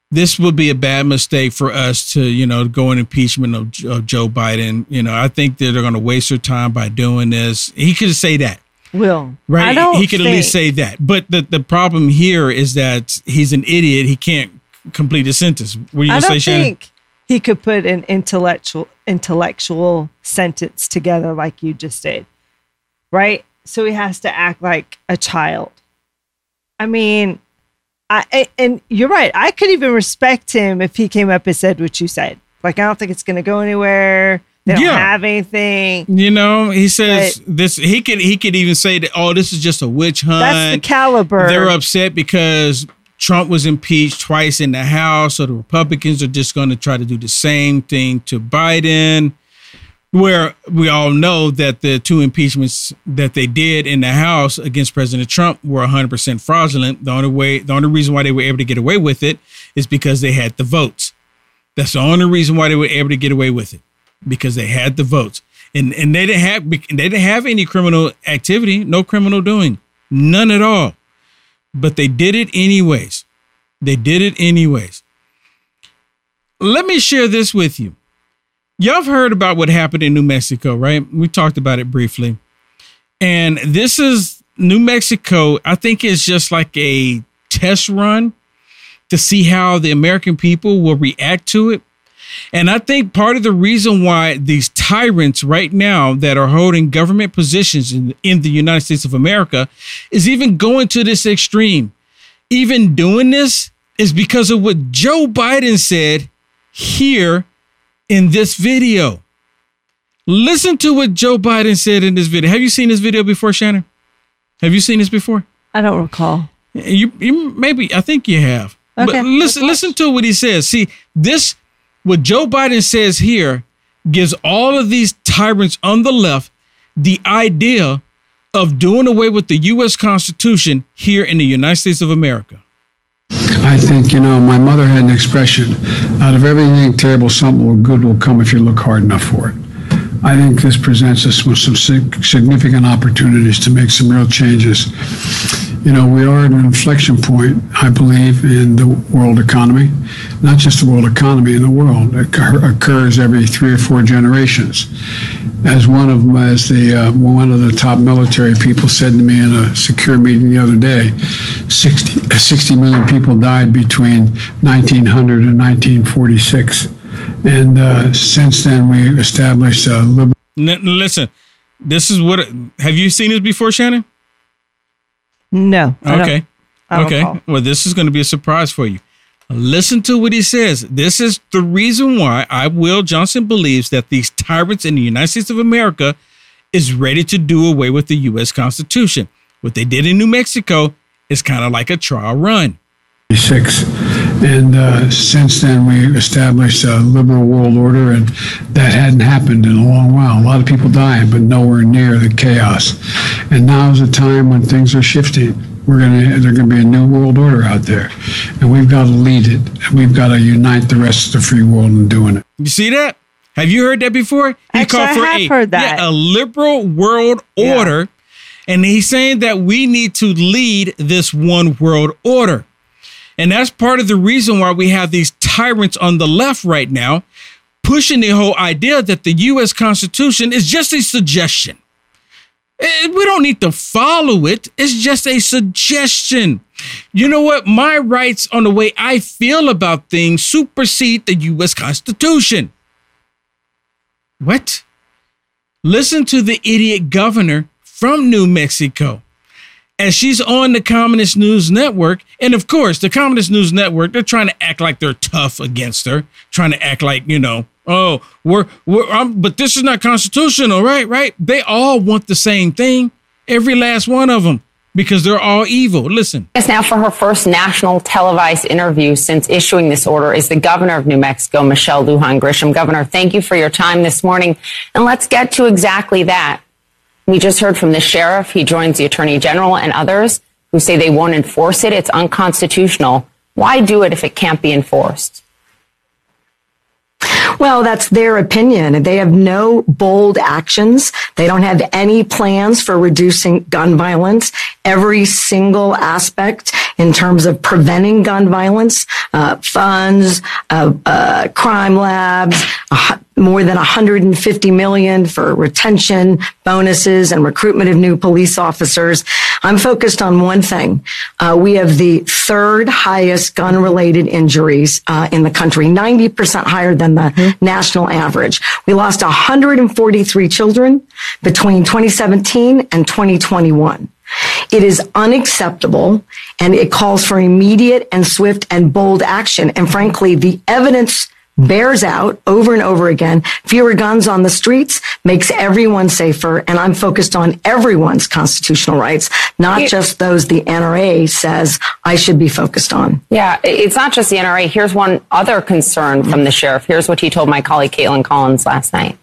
this would be a bad mistake for us to, you know, go in impeachment of, of Joe Biden. You know, I think that they're going to waste their time by doing this. He could say that. Will. Right. He could at least say that. But the, the problem here is that he's an idiot. He can't complete a sentence. What are you going to say, Shannon? think he could put an intellectual intellectual sentence together like you just did. Right? So he has to act like a child. I mean, I and you're right. I could even respect him if he came up and said what you said. Like I don't think it's going to go anywhere. They don't Yeah. have anything. You know, he says this. He could he could even say that. Oh, this is just a witch hunt. That's the caliber. They're upset because Trump was impeached twice in the House, so the Republicans are just going to try to do the same thing to Biden. Where we all know that the two impeachments that they did in the House against President Trump were 100% fraudulent. The only way, the only reason why they were able to get away with it is because they had the votes. That's the only reason why they were able to get away with it because they had the votes, and and they didn't have they didn't have any criminal activity, no criminal doing, none at all. But they did it anyways. They did it anyways. Let me share this with you. Y'all have heard about what happened in New Mexico, right? We talked about it briefly. And this is New Mexico, I think it's just like a test run to see how the American people will react to it. And I think part of the reason why these tyrants right now that are holding government positions in, in the United States of America is even going to this extreme. Even doing this is because of what Joe Biden said here in this video. Listen to what Joe Biden said in this video. Have you seen this video before, Shannon? Have you seen this before? I don't recall. You, you maybe I think you have. Okay, But listen, listen to what he says. See, this what Joe Biden says here gives all of these tyrants on the left the idea of doing away with the U.S. Constitution here in the United States of America. I think, you know, my mother had an expression out of everything terrible, something good will come if you look hard enough for it. I think this presents us with some significant opportunities to make some real changes. You know, we are at an inflection point, I believe, in the world economy. Not just the world economy, in the world. It occurs every three or four generations. As one of as the uh, one of the top military people said to me in a secure meeting the other day, 60, 60 million people died between 1900 and 1946. And uh, since then, we established a liberal. N- listen, this is what. Have you seen this before, Shannon? No. I Okay. I Okay. recall. Well, this is going to be a surprise for you. Listen to what he says. This is the reason why I, Will Johnson, believes that these tyrants in the United States of America is ready to do away with the U.S. Constitution. What they did in New Mexico is kind of like a trial run. 46. And uh, since then, we established a liberal world order, and that hadn't happened in a long while. A lot of people dying, but nowhere near the chaos. And now is a time when things are shifting. We're gonna there's gonna be a new world order out there, and we've got to lead it. And we've got to unite the rest of the free world in doing it. You see that? Have you heard that before? He Actually, I have a, heard that. yeah, a liberal world order. And he's saying that we need to lead this one world order. And that's part of the reason why we have these tyrants on the left right now pushing the whole idea that the US Constitution is just a suggestion. Eh, We don't need to follow it. It's just a suggestion. You know what? My rights on the way I feel about things supersede the US Constitution. What? Listen to the idiot governor from New Mexico. And she's on the Communist News Network. And of course, the Communist News Network, they're trying to act like they're tough against her, trying to act like, you know, oh, we're, we're, um, but this is not constitutional, right? Right? They all want the same thing, every last one of them, because they're all evil. Listen. Yes, now for her first national televised interview since issuing this order is the governor of New Mexico, Michelle Lujan Grisham. Governor, thank you for your time this morning. And let's get to exactly that. We just heard from the sheriff. He joins the attorney general and others who say they won't enforce it. It's unconstitutional. Why do it if it can't be enforced? Well, that's their opinion. They have no bold actions. They don't have any plans for reducing gun violence. Every single aspect in terms of preventing gun violence, uh, funds, uh, uh, crime labs, more than 150 million for retention bonuses and recruitment of new police officers. I'm focused on one thing. Uh, we have the third highest gun related injuries uh, in the country, 90% higher than the national average. We lost 143 children between 2017 and 2021. It is unacceptable and it calls for immediate and swift and bold action. And frankly, the evidence bears out over and over again. Fewer guns on the streets makes everyone safer. And I'm focused on everyone's constitutional rights, not Here- just those the NRA says I should be focused on. Yeah, it's not just the NRA. Here's one other concern from the sheriff. Here's what he told my colleague Kaitlan Collins last night.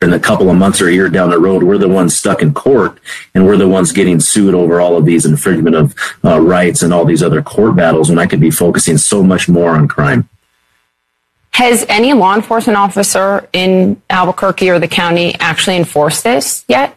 In a couple of months or a year down the road, we're the ones stuck in court and we're the ones getting sued over all of these infringement of uh, rights and all these other court battles when I could be focusing so much more on crime. Has any law enforcement officer in Albuquerque or the county actually enforced this yet?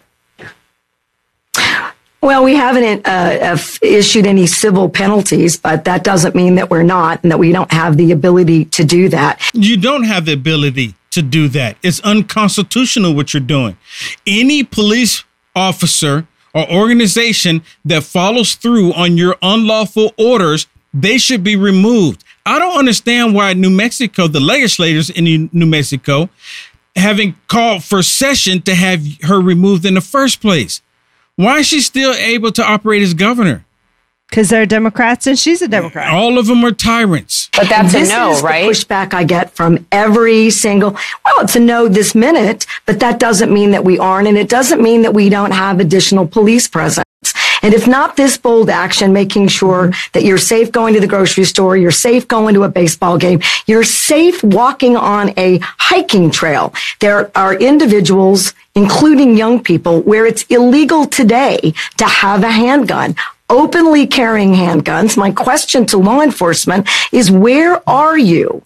Well, we haven't uh, uh, issued any civil penalties, but that doesn't mean that we're not and that we don't have the ability to do that. You don't have the ability to do that. It's unconstitutional what you're doing. Any police officer or organization that follows through on your unlawful orders, they should be removed. I don't understand why New Mexico, the legislators in New Mexico, having called for session to have her removed in the first place. Why is she still able to operate as governor? Because they're Democrats and she's a Democrat. All of them are tyrants. But that's this a no, is right? The pushback I get from every single. Well, it's a no this minute, but that doesn't mean that we aren't, and it doesn't mean that we don't have additional police presence. And if not this bold action, making sure that you're safe going to the grocery store, you're safe going to a baseball game, you're safe walking on a hiking trail. There are individuals, including young people, where it's illegal today to have a handgun openly carrying handguns. My question to law enforcement is where are you?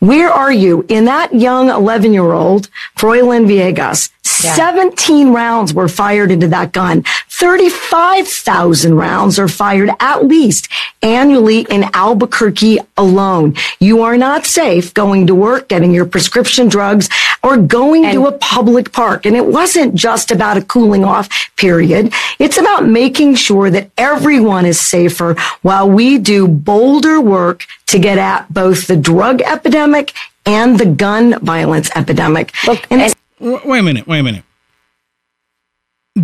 Where are you in that young 11 year old, Froylan Villegas? 17 rounds were fired into that gun. 35,000 rounds are fired at least annually in Albuquerque alone. You are not safe going to work, getting your prescription drugs, or going to a public park. And it wasn't just about a cooling off period. It's about making sure that everyone is safer while we do bolder work to get at both the drug epidemic and the gun violence epidemic. Look, and W- Wait a minute. Wait a minute.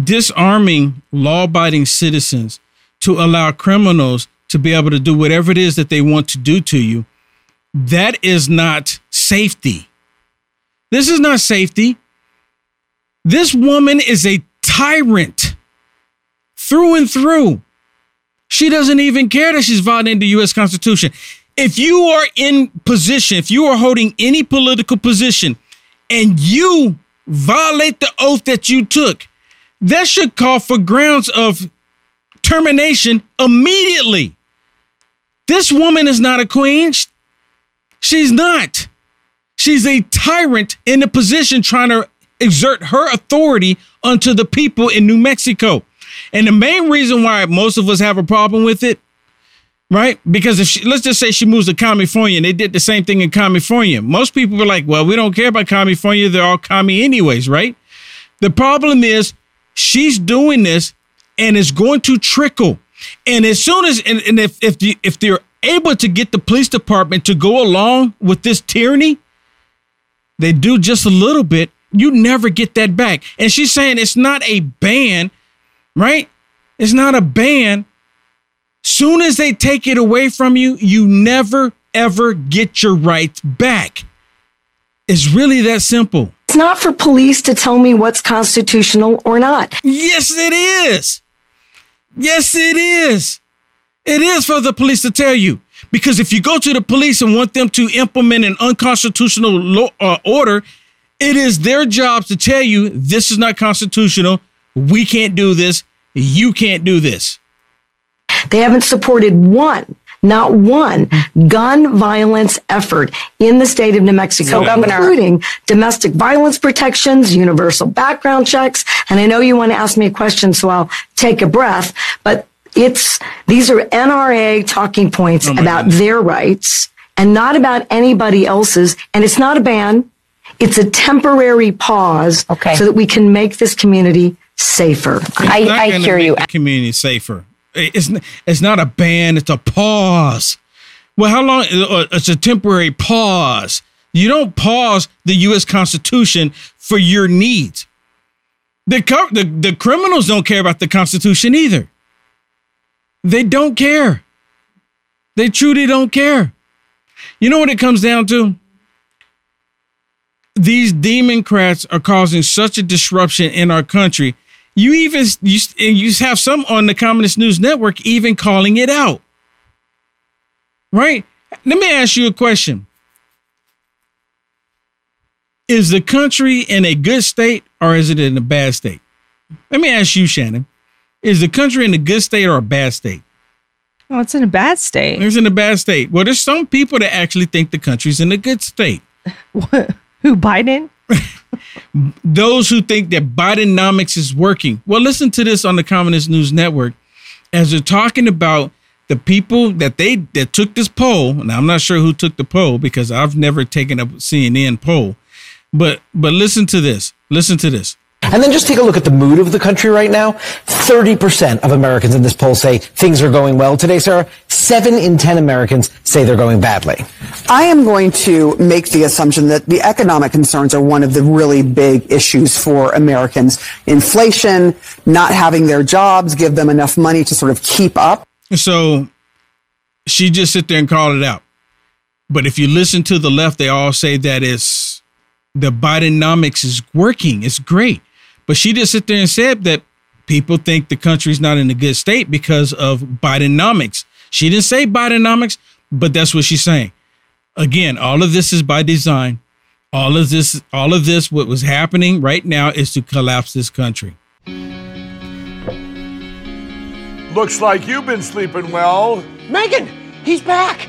Disarming law abiding citizens to allow criminals to be able to do whatever it is that they want to do to you, that is not safety. This is not safety. This woman is a tyrant through and through. She doesn't even care that she's violating the U.S. Constitution. If you are in position, if you are holding any political position, and you violate the oath that you took, that should call for grounds of termination immediately. This woman is not a queen. She's not. She's a tyrant in a position trying to exert her authority onto the people in New Mexico. And the main reason why most of us have a problem with it, right? Because if she, let's just say she moves to California and they did the same thing in California, most people were like, well, we don't care about California. They're all commie anyways, right? The problem is she's doing this and it's going to trickle. And as soon as, and, and if, if, the, if they're able to get the police department to go along with this tyranny, they do just a little bit, you never get that back. And she's saying it's not a ban, right? It's not a ban. Soon as they take it away from you, you never ever get your rights back. It's really that simple. It's not for police to tell me what's constitutional or not. Yes, it is. Yes, it is. It is for the police to tell you. Because if you go to the police and want them to implement an unconstitutional law, uh, order, it is their job to tell you this is not constitutional. We can't do this. You can't do this. They haven't supported one, not one gun violence effort in the state of New Mexico, Governor. including domestic violence protections, universal background checks. And I know you want to ask me a question, so I'll take a breath, but it's, these are NRA talking points about their rights and not about anybody else's. And it's not a ban. It's a temporary pause Okay. so that we can make this community safer. It's not gonna make The community safer. It's it's not a ban. It's a pause. Well, how long? uh, It's a temporary pause. You don't pause the U.S. Constitution for your needs. The, the the criminals don't care about the Constitution either. They don't care. They truly don't care. You know what it comes down to? These Democrats are causing such a disruption in our country. You even you, you have some on the Communist News Network even calling it out. Right? Let me ask you a question. Is the country in a good state or is it in a bad state? Let me ask you, Shannon. Is the country in a good state or a bad state? Oh, it's in a bad state. It's in a bad state. Well, there's some people that actually think the country's in a good state. [LAUGHS] Who, Biden? [LAUGHS] Those who think that Bidenomics is working. Well, listen to this on the Communist News Network as they're talking about the people that they that took this poll. Now, I'm not sure who took the poll because I've never taken a CNN poll. But but listen to this. Listen to this. And then just take a look at the mood of the country right now. 30% of Americans in this poll say things are going well today, Sarah. Seven in 10 Americans say they're going badly. I am going to make the assumption that the economic concerns are one of the really big issues for Americans. Inflation, not having their jobs, give them enough money to sort of keep up. So she just sit there and called it out. But if you listen to the left, they all say that it's the Bidenomics is working. It's great. But she just sit there and said that people think the country's not in a good state because of Bidenomics. She didn't say Bidenomics, but that's what she's saying. Again, all of this is by design. All of this, all of this, what was happening right now is to collapse this country. Looks like you've been sleeping well. Megan, he's back.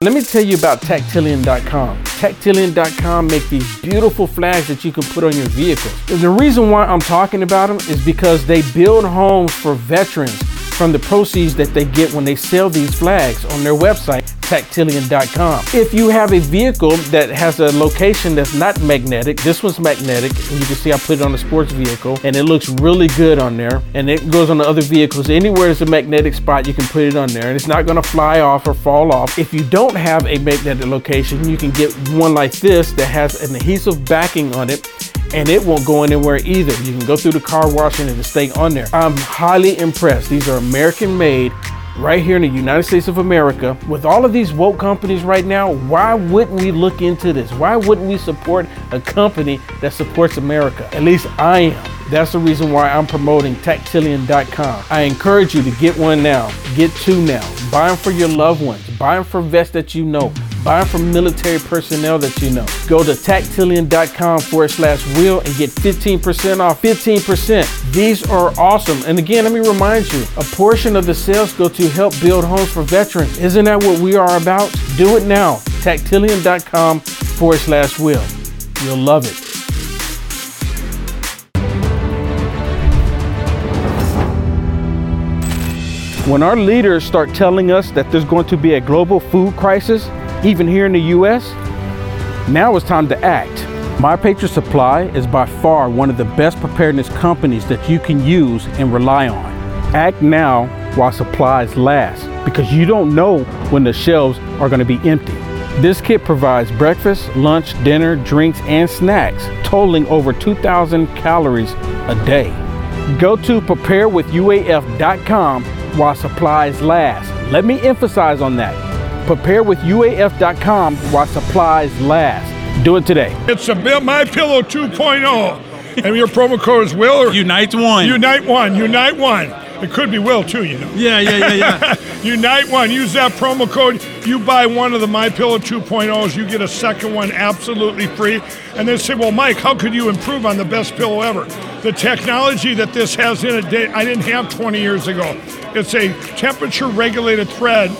Let me tell you about Tactilian.com. Tactilian.com make these beautiful flags that you can put on your vehicles. The reason why I'm talking about them is because they build homes for veterans from the proceeds that they get when they sell these flags on their website, tactilian.com. If you have a vehicle that has a location that's not magnetic, this one's magnetic, and you can see I put it on a sports vehicle, and it looks really good on there, and it goes on the other vehicles. Anywhere there's a magnetic spot, you can put it on there, and it's not gonna fly off or fall off. If you don't have a magnetic location, you can get one like this that has an adhesive backing on it and it won't go anywhere either. You can go through the car wash and it'll stay on there. I'm highly impressed. These are American made right here in the United States of America. With all of these woke companies right now, why wouldn't we look into this? Why wouldn't we support a company that supports America? At least I am. That's the reason why I'm promoting Tactilian.com. I encourage you to get one now. Get two now. Buy them for your loved ones. Buy them for vets that you know. Buy them for military personnel that you know. Go to tactilian.com forward slash wheel and get 15% off. 15%. These are awesome. And again, let me remind you a portion of the sales go to help build homes for veterans. Isn't that what we are about? Do it now. Tactilian.com forward slash wheel. You'll love it. When our leaders start telling us that there's going to be a global food crisis, even here in the US, now it's time to act. My Patriot Supply is by far one of the best preparedness companies that you can use and rely on. Act now while supplies last because you don't know when the shelves are going to be empty. This kit provides breakfast, lunch, dinner, drinks, and snacks, totaling over 2,000 calories a day. Go to preparewithuaf.com while supplies last. Let me emphasize on that. Preparewithuaf.com while supplies last. Do it today. It's a My Pillow 2.0, and your promo code is Will or Unite One. Unite One. Unite One. It could be Will too, you know. Yeah, yeah, yeah, yeah. [LAUGHS] Unite One. Use that promo code. You buy one of the My Pillow 2.0s, you get a second one absolutely free. And they say, well, Mike, how could you improve on the best pillow ever? The technology that this has in it, I didn't have 20 years ago. It's a temperature regulated thread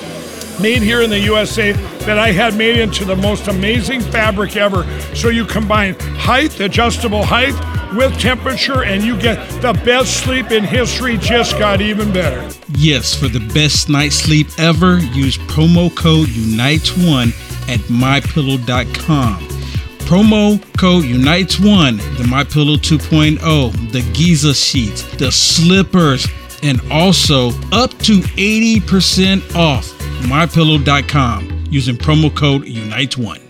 made here in the USA that I had made into the most amazing fabric ever. So you combine height, adjustable height, with temperature, and you get the best sleep in history. Just got even better. Yes, for the best night's sleep ever, use promo code UNITES1 at mypillow.com. Promo code UNITES1, the MyPillow 2.0, the Giza sheets, the slippers, and also up to 80% off mypillow.com using promo code UNITES1.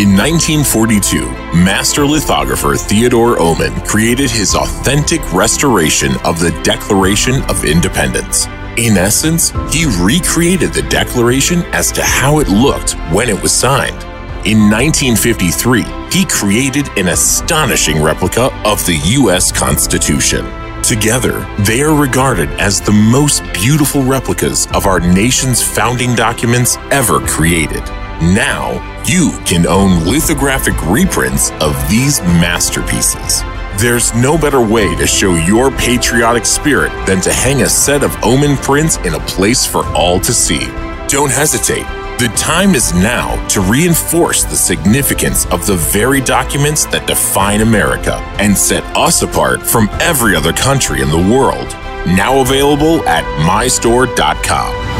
In 1942, master lithographer Theodore Oman created his authentic restoration of the Declaration of Independence. In essence, he recreated the Declaration as to how it looked when it was signed. In 1953, he created an astonishing replica of the U.S. Constitution. Together, they are regarded as the most beautiful replicas of our nation's founding documents ever created. Now, you can own lithographic reprints of these masterpieces. There's no better way to show your patriotic spirit than to hang a set of Oman prints in a place for all to see. Don't hesitate. The time is now to reinforce the significance of the very documents that define America and set us apart from every other country in the world. Now available at mystore.com.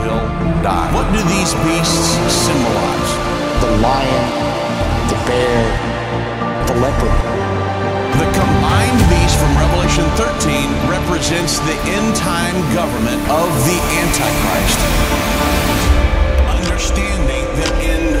will die. What do these beasts symbolize? The lion, the bear, the leopard. The combined beast from Revelation 13 represents the end time government of the Antichrist. Understanding the end.